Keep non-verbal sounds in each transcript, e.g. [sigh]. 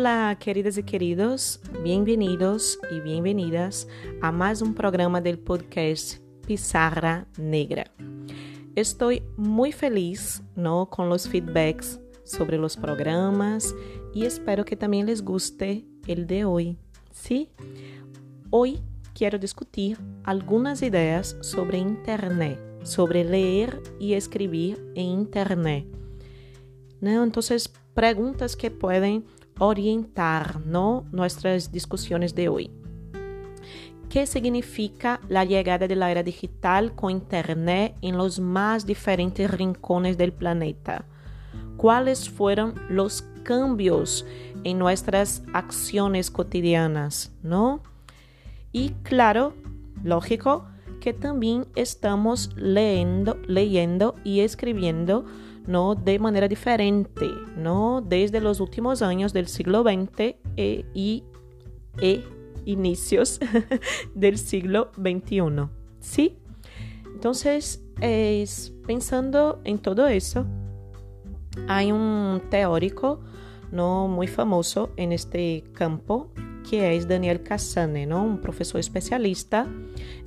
Hola, queridas y queridos, bienvenidos y bienvenidas a más un programa del podcast Pizarra Negra. Estoy muy feliz ¿no? con los feedbacks sobre los programas y espero que también les guste el de hoy. ¿sí? Hoy quiero discutir algunas ideas sobre Internet, sobre leer y escribir en Internet. ¿No? Entonces, preguntas que pueden orientar nuestras discusiones de hoy. ¿Qué significa la llegada de la era digital con Internet en los más diferentes rincones del planeta? ¿Cuáles fueron los cambios en nuestras acciones cotidianas? ¿No? Y claro, lógico, que también estamos leyendo, leyendo y escribiendo no de maneira diferente, no desde os últimos anos do siglo XX e, e, e inicios [laughs] del siglo XXI. ¿Sí? Entonces, es, pensando en todo eso, hay un teórico no muy famoso en este campo que es Daniel Cassane, ¿no? un profesor especialista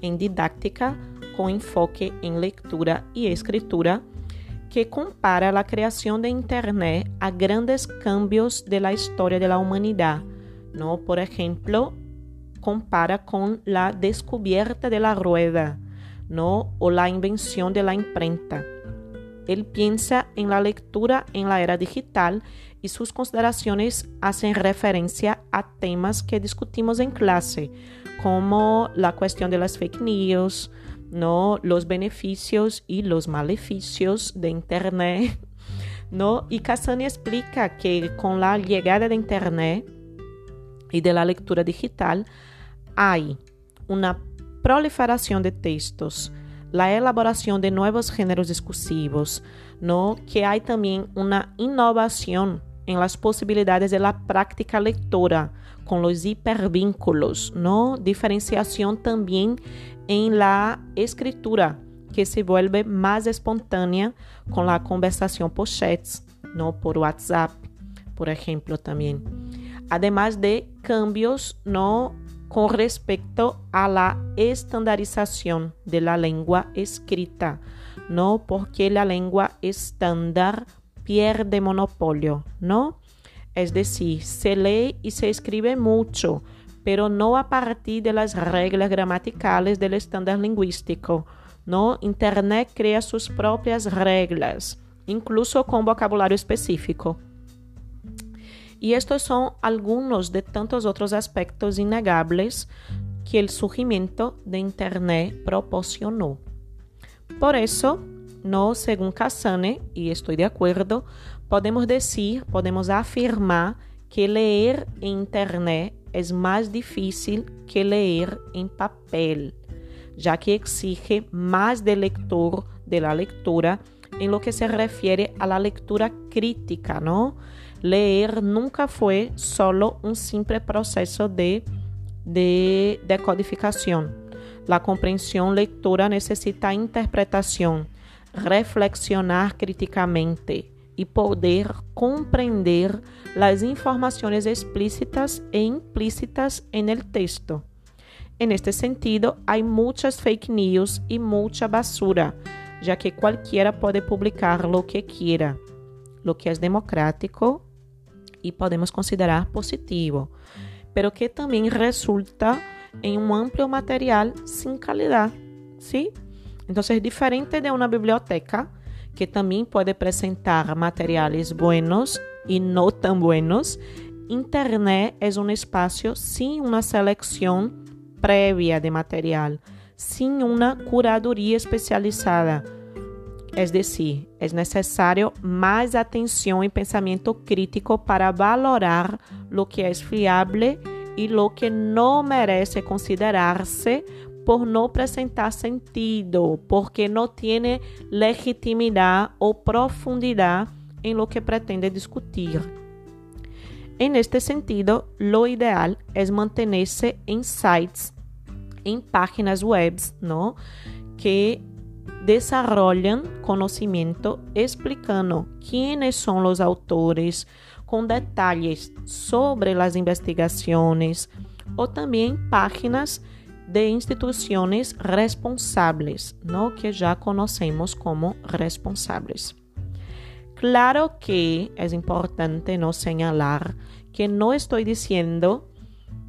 en didáctica con enfoque en lectura y escritura que compara a criação da Internet a grandes cambios de la historia de la humanidad. ¿no? Por ejemplo, compara con la descubierta de la rueda ¿no? o la invención de la imprenta. Él piensa en la lectura en la era digital y sus consideraciones hacen referencia a temas que discutimos en clase, como la cuestión de las fake news, ¿no? los beneficios y los maleficios de Internet. [laughs] ¿no? Y Cassani explica que con la llegada de Internet y de la lectura digital, hay una proliferación de textos, la elaboración de nuevos géneros discursivos, ¿no? que hay también una innovación en las posibilidades de la práctica lectora con los hipervínculos, ¿no? diferenciación también en la escritura que se vuelve más espontánea con la conversación por chats, ¿no? por WhatsApp, por ejemplo, también. Además de cambios ¿no? con respecto a la estandarización de la lengua escrita, ¿no? Porque la lengua estándar pierde monopolio, ¿no? Es decir, se lee y se escribe mucho, pero no a partir de las reglas gramaticales del estándar lingüístico, ¿no? Internet crea sus propias reglas, incluso con vocabulario específico. Y estos son algunos de tantos otros aspectos innegables que el surgimiento de Internet proporcionó. Por eso, no, según Cassane, y estoy de acuerdo, podemos decir, podemos afirmar que leer en Internet es más difícil que leer en papel, ya que exige más del lector de la en lo que se refiere a la lectura crítica, ¿no? Leer nunca fue solo un simple proceso de, de decodificación. La comprensión lectora necesita interpretación, reflexionar críticamente y poder comprender las informaciones explícitas e implícitas el texto. En este sentido, hay muchas fake news y mucha basura, ya que cualquiera puede publicar lo que quiera. Lo que es democrático e podemos considerar positivo, pero que também resulta em um amplo material sem qualidade, ¿sí? Então, é diferente de uma biblioteca, que também pode apresentar materiais buenos e não tão buenos, Internet é um espaço sem uma seleção prévia de material, sem uma curadoria especializada. Es decir, es necesario más atención y pensamiento crítico para valorar lo que es fiable y lo que no merece considerarse por no presentar sentido, porque no tiene legitimidad o profundidad en lo que pretende discutir. En este sentido, lo ideal es mantenerse en sites, en páginas web. Que desarrollan conocimiento explicando quiénes son los autores, com detalhes sobre as investigações ou também páginas de instituições responsáveis, no que já conhecemos como responsáveis. Claro que é importante no señalar que não estou dizendo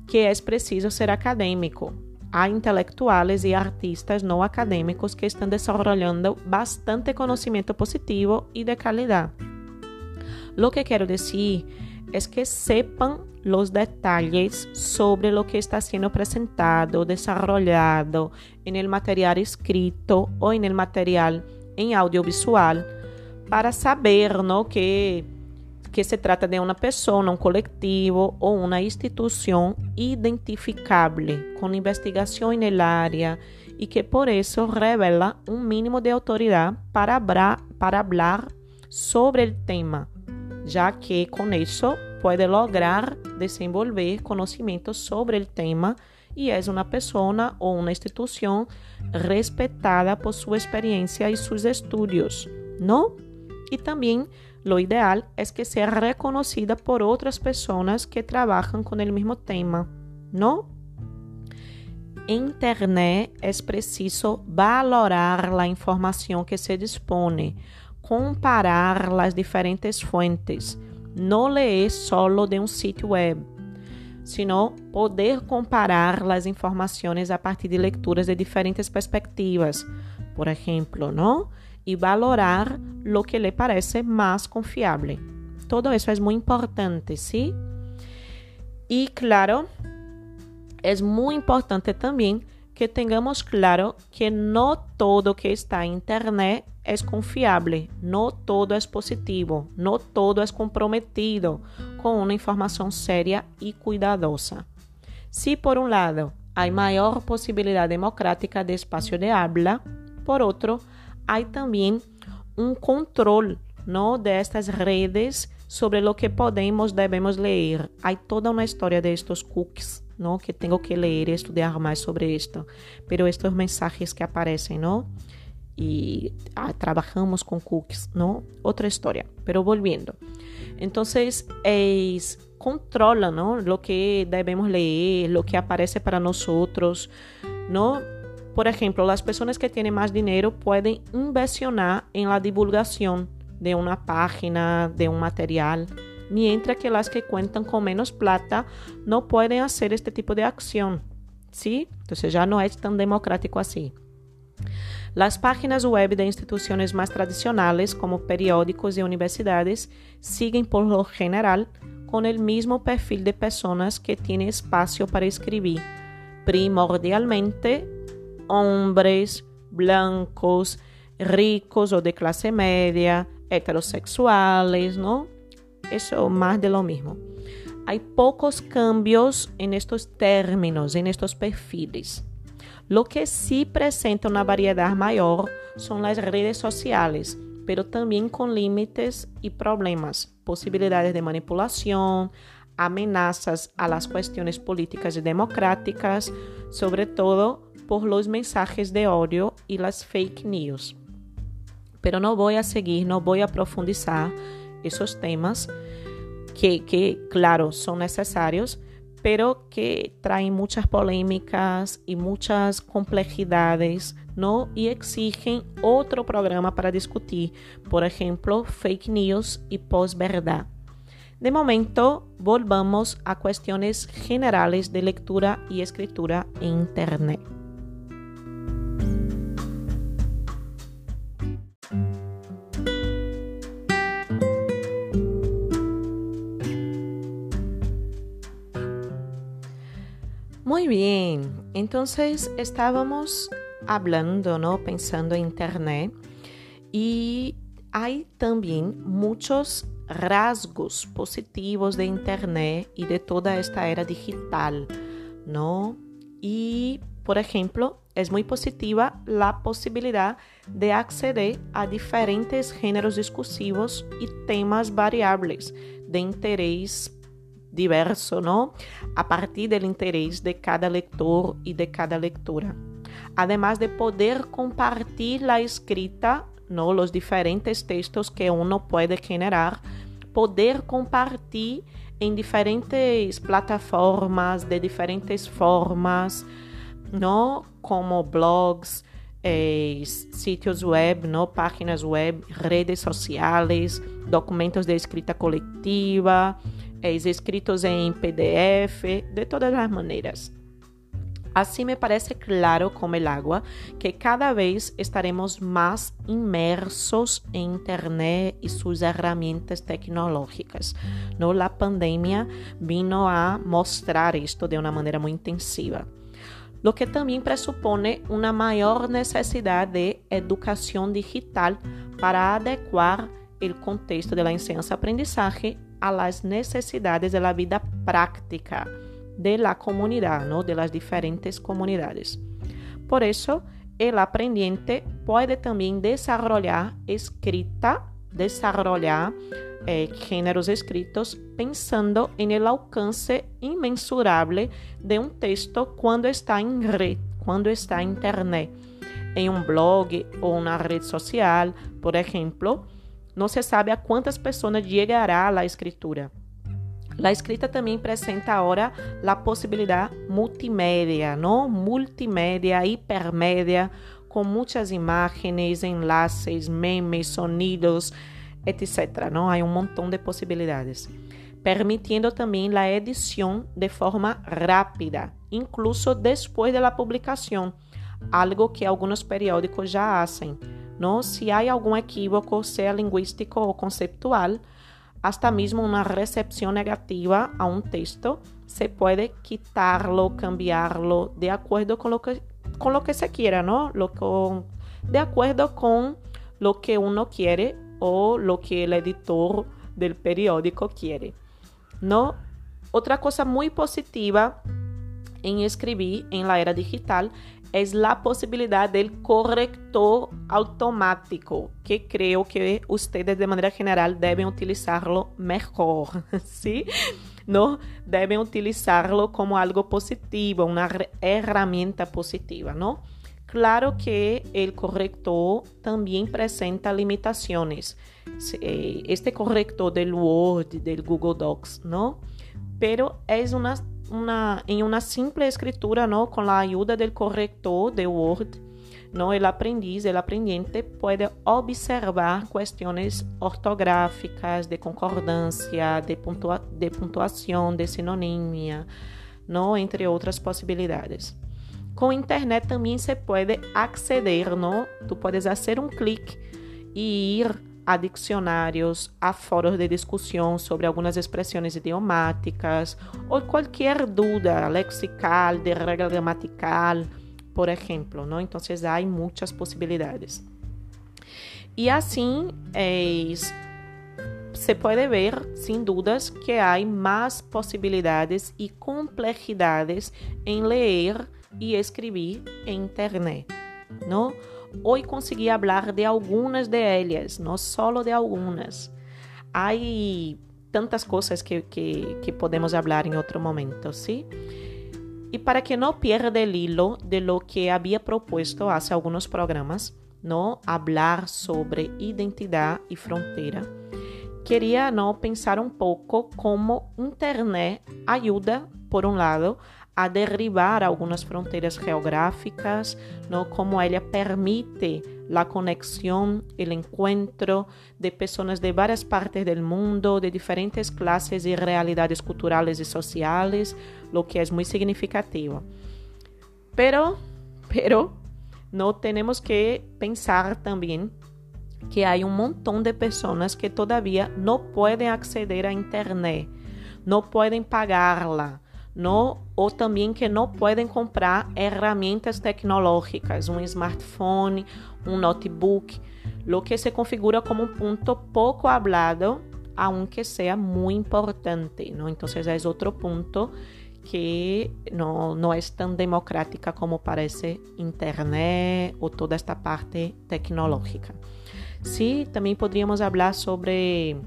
que é preciso ser acadêmico. Há intelectuais e artistas não acadêmicos que estão desenvolvendo bastante conhecimento positivo e de qualidade. Lo que quero dizer é que sepan los detalles sobre lo que está sendo apresentado, desarrollado en el material escrito ou en el material em audiovisual para saber ¿no? que, que se trata de uma pessoa, um coletivo ou uma instituição identificável com investigação el área e que por isso revela um mínimo de autoridade para, para hablar sobre o tema, já que com isso pode lograr desenvolver conhecimento sobre o tema e é uma pessoa ou uma instituição respeitada por sua experiência e seus estudos, não? E também, lo ideal é que seja reconhecida por outras pessoas que trabalham com o mesmo tema, não? Internet é preciso valorar a informação que se dispõe, comparar as diferentes fontes, não ler solo de um sítio web, sino poder comparar as informações a partir de leituras de diferentes perspectivas, por exemplo, não? y valorar lo que le parece más confiable. Todo eso es muy importante, ¿sí? Y claro, es muy importante también que tengamos claro que no todo que está en Internet es confiable, no todo es positivo, no todo es comprometido con una información seria y cuidadosa. Si por un lado hay mayor posibilidad democrática de espacio de habla, por otro, há também um controle não destas redes sobre o que podemos devemos ler. Há toda uma história destes cookies, ¿no? Que tengo que leer, y estudiar más sobre esto. Pero estos mensajes que aparecen, ¿no? Y ah, trabajamos con cookies, ¿no? Otra historia, pero volviendo. Entonces, es, controla, ¿no? Lo que debemos leer, lo que aparece para nosotros, ¿no? Por ejemplo, las personas que tienen más dinero pueden inversionar en la divulgación de una página, de un material, mientras que las que cuentan con menos plata no pueden hacer este tipo de acción. ¿Sí? Entonces ya no es tan democrático así. Las páginas web de instituciones más tradicionales, como periódicos y universidades, siguen por lo general con el mismo perfil de personas que tienen espacio para escribir, primordialmente hombres blancos, ricos ou de classe média, heterossexuais, ¿no? Eso más de lo mismo. Hay pocos cambios en estos términos, en estos perfiles. Lo que sí presenta una variedad mayor son las redes sociales, pero también con límites y problemas, posibilidades de manipulación, amenazas a las cuestiones políticas y democráticas, sobre todo por los mensajes de odio y las fake news. Pero no voy a seguir, no voy a profundizar esos temas que, claro, son necesarios, pero que traen muchas polémicas y muchas complejidades, ¿no? Y exigen otro programa para discutir, por ejemplo, fake news y posverdad. De momento, volvamos a cuestiones generales de lectura y escritura en Internet. Muy bien, entonces estábamos hablando, ¿no? Pensando en Internet y hay también muchos rasgos positivos de Internet y de toda esta era digital, ¿no? Y, por ejemplo, es muy positiva la posibilidad de acceder a diferentes géneros discursivos y temas variables de interés diverso, ¿no? A partir del interés de cada lector y de cada lectora. Además de poder compartir la escrita, ¿no? Los diferentes textos que uno puede generar poder compartilhar em diferentes plataformas, de diferentes formas, não? como blogs, eh, sitios web, não? páginas web, redes sociais, documentos de escrita coletiva, escritos em PDF, de todas as maneiras. Assim me parece claro como el agua que cada vez estaremos mais imersos em internet e suas ferramentas tecnológicas. No, a pandemia vino a mostrar isto de uma maneira muito intensiva. Lo que também pressupone uma maior necessidade de educação digital para adequar o contexto enseñanza-aprendizagem às necessidades da vida prática de la comunidad, ¿no? de las diferentes comunidades. Por eso, el aprendiente puede también desarrollar escrita, desarrollar eh, géneros escritos pensando en el alcance inmensurable de un texto cuando está en red, cuando está en internet, en un blog o una red social, por ejemplo. No se sabe a cuántas personas llegará la escritura. La escrita também apresenta agora a possibilidade multimédia, não? Multimédia, hipermédia, com muitas imagens, enlaces, memes, sonidos, etc. Não? Há um montão de possibilidades. Permitindo também a edição de forma rápida, incluso depois da publicação, algo que alguns periódicos já fazem. Não? Se há algum equívoco, seja linguístico ou conceptual, hasta mismo una recepción negativa a un texto, se puede quitarlo, cambiarlo de acuerdo con lo que, con lo que se quiera, ¿no? Lo con, de acuerdo con lo que uno quiere o lo que el editor del periódico quiere, ¿no? Otra cosa muy positiva en escribir en la era digital es la posibilidad del corrector automático, que creo que ustedes de manera general deben utilizarlo mejor, [laughs] ¿sí? ¿No? Deben utilizarlo como algo positivo, una herramienta positiva, ¿no? Claro que el corrector también presenta limitaciones. Eh, este corrector del Word, del Google Docs, ¿no? Pero es una una, en una escritura, ¿no? Con la ayuda del corrector de Word, ¿no? El aprendiz, el aprendiente puede observar cuestiones ortográficas, de concordancia, de, puntua, de puntuación, de sinonimia, ¿no? Entre otras posibilidades. Com internet também se pode acceder, não? Tu podes fazer um clique e ir a dicionários, a fóruns de discussão sobre algumas expressões idiomáticas ou qualquer dúvida lexical, de regra gramatical, por exemplo, não? Então, há muitas possibilidades. E assim, é, se pode ver, sem dúvidas, que há mais possibilidades e complexidades em ler e escrever em internet, não? Hoy consegui falar de algumas de elas, não solo de algumas. Há tantas coisas que, que, que podemos falar em outro momento, ¿sí? E para que não pierda o hilo de lo que havia proposto há alguns programas, não falar sobre identidade e fronteira, queria não pensar um pouco como internet ajuda, por um lado, a derribar algunas fronteras geográficas, ¿no? Como ella permite la conexión, el encuentro de personas de varias partes del mundo, de diferentes clases y realidades culturales y sociales, lo que es muy significativo. Pero, pero, no tenemos que pensar también que hay un montón de personas que todavía no pueden acceder a Internet, no pueden pagarla no, ou também que não podem comprar ferramentas tecnológicas, um smartphone, um notebook, lo que se configura como um ponto pouco hablado, aunque seja muito importante. Então, é outro ponto que não, não é tão democrática como parece internet ou toda esta parte tecnológica. Sim, também poderíamos falar sobre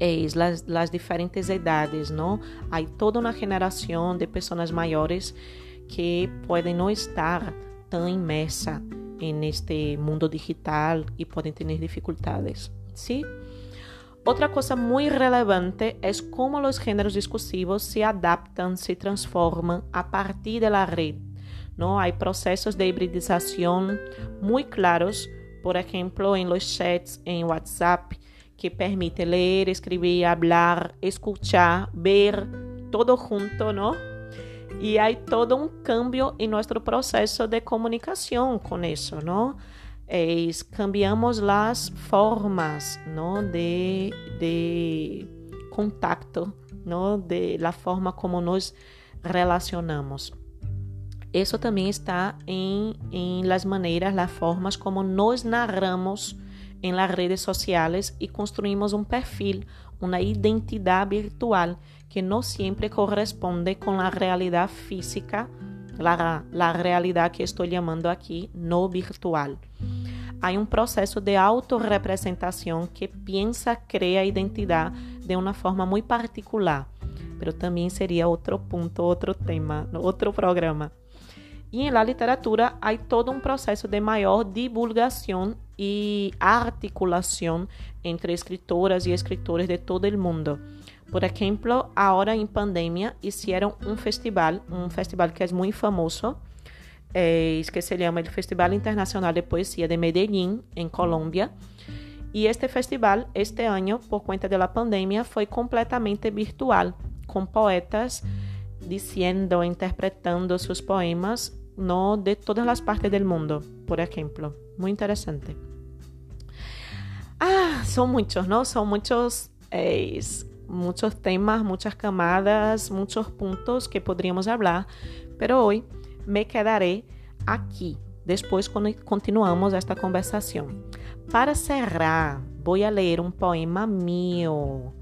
es las, las diferentes edades, ¿no? Hay toda una generación de personas mayores que pueden no estar tan inmersa en este mundo digital y pueden tener dificultades, ¿sí? Otra cosa muy relevante es cómo los géneros discursivos se adaptan, se transforman a partir de la red. ¿no? Hay procesos de hibridización muy claros, por ejemplo, en los chats en WhatsApp, que permite leer, escribir, hablar, escuchar, ver, todo junto, ¿no? Y hay todo un cambio en nuestro proceso de comunicación con eso, ¿no? Es, cambiamos las formas, ¿no? De, de contacto, ¿no? De la forma como nos relacionamos. Isso também está em, em las maneiras, las formas como nos narramos em las redes sociais e construímos um perfil, uma identidade virtual que não sempre corresponde com a realidade física, a, realidade que estou chamando aqui no virtual. Há um processo de autorrepresentação que pensa, cria identidade de uma forma muito particular, mas também seria outro ponto, outro tema, outro programa. E la literatura há todo um processo de maior divulgação e articulação entre escritoras e escritores de todo o mundo. Por exemplo, agora em pandemia hicieron um festival, um festival que é muito famoso, é, que se chama o Festival Internacional de Poesia de Medellín, em Colômbia. E este festival, este ano, por conta da pandemia, foi completamente virtual, com poetas dizendo, interpretando seus poemas no de todas las partes del mundo, por ejemplo. Muy interesante. Ah, son muchos, ¿no? Son muchos, eh, muchos temas, muchas camadas, muchos puntos que podríamos hablar, pero hoy me quedaré aquí. Después continuamos esta conversación. Para cerrar, voy a leer un poema mío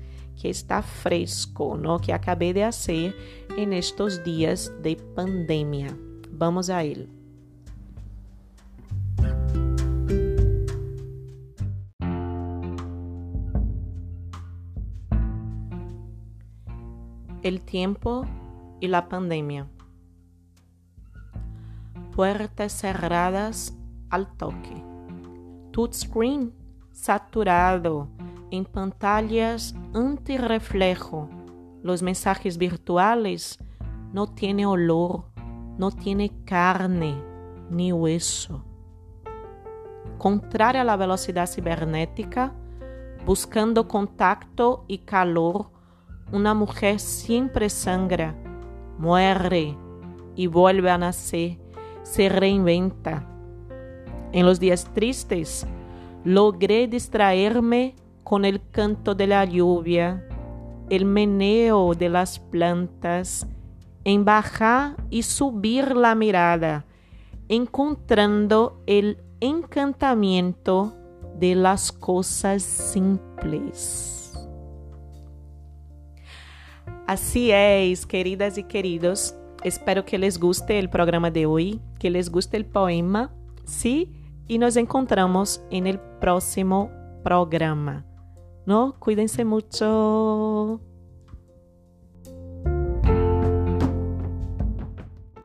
que está fresco, ¿no? Que acabé de hacer en estos días de pandemia. Vamos a él. El tiempo y la pandemia. Puertas cerradas al toque. Touchscreen saturado en pantallas antirreflejo. Los mensajes virtuales no tienen olor no tiene carne ni hueso. Contrária à velocidade cibernética, buscando contacto e calor, uma mulher sempre sangra, muere e vuelve a nascer, se reinventa. En los días tristes, logré distraerme con el canto de la lluvia, el meneo de las plantas, em bajar e subir la mirada, encontrando el encantamiento de las cosas simples. Así es, queridas y queridos. Espero que les guste el programa de hoy, que les guste el poema, ¿sí? Y nos encontramos en el próximo programa. ¿No? Cuídense mucho.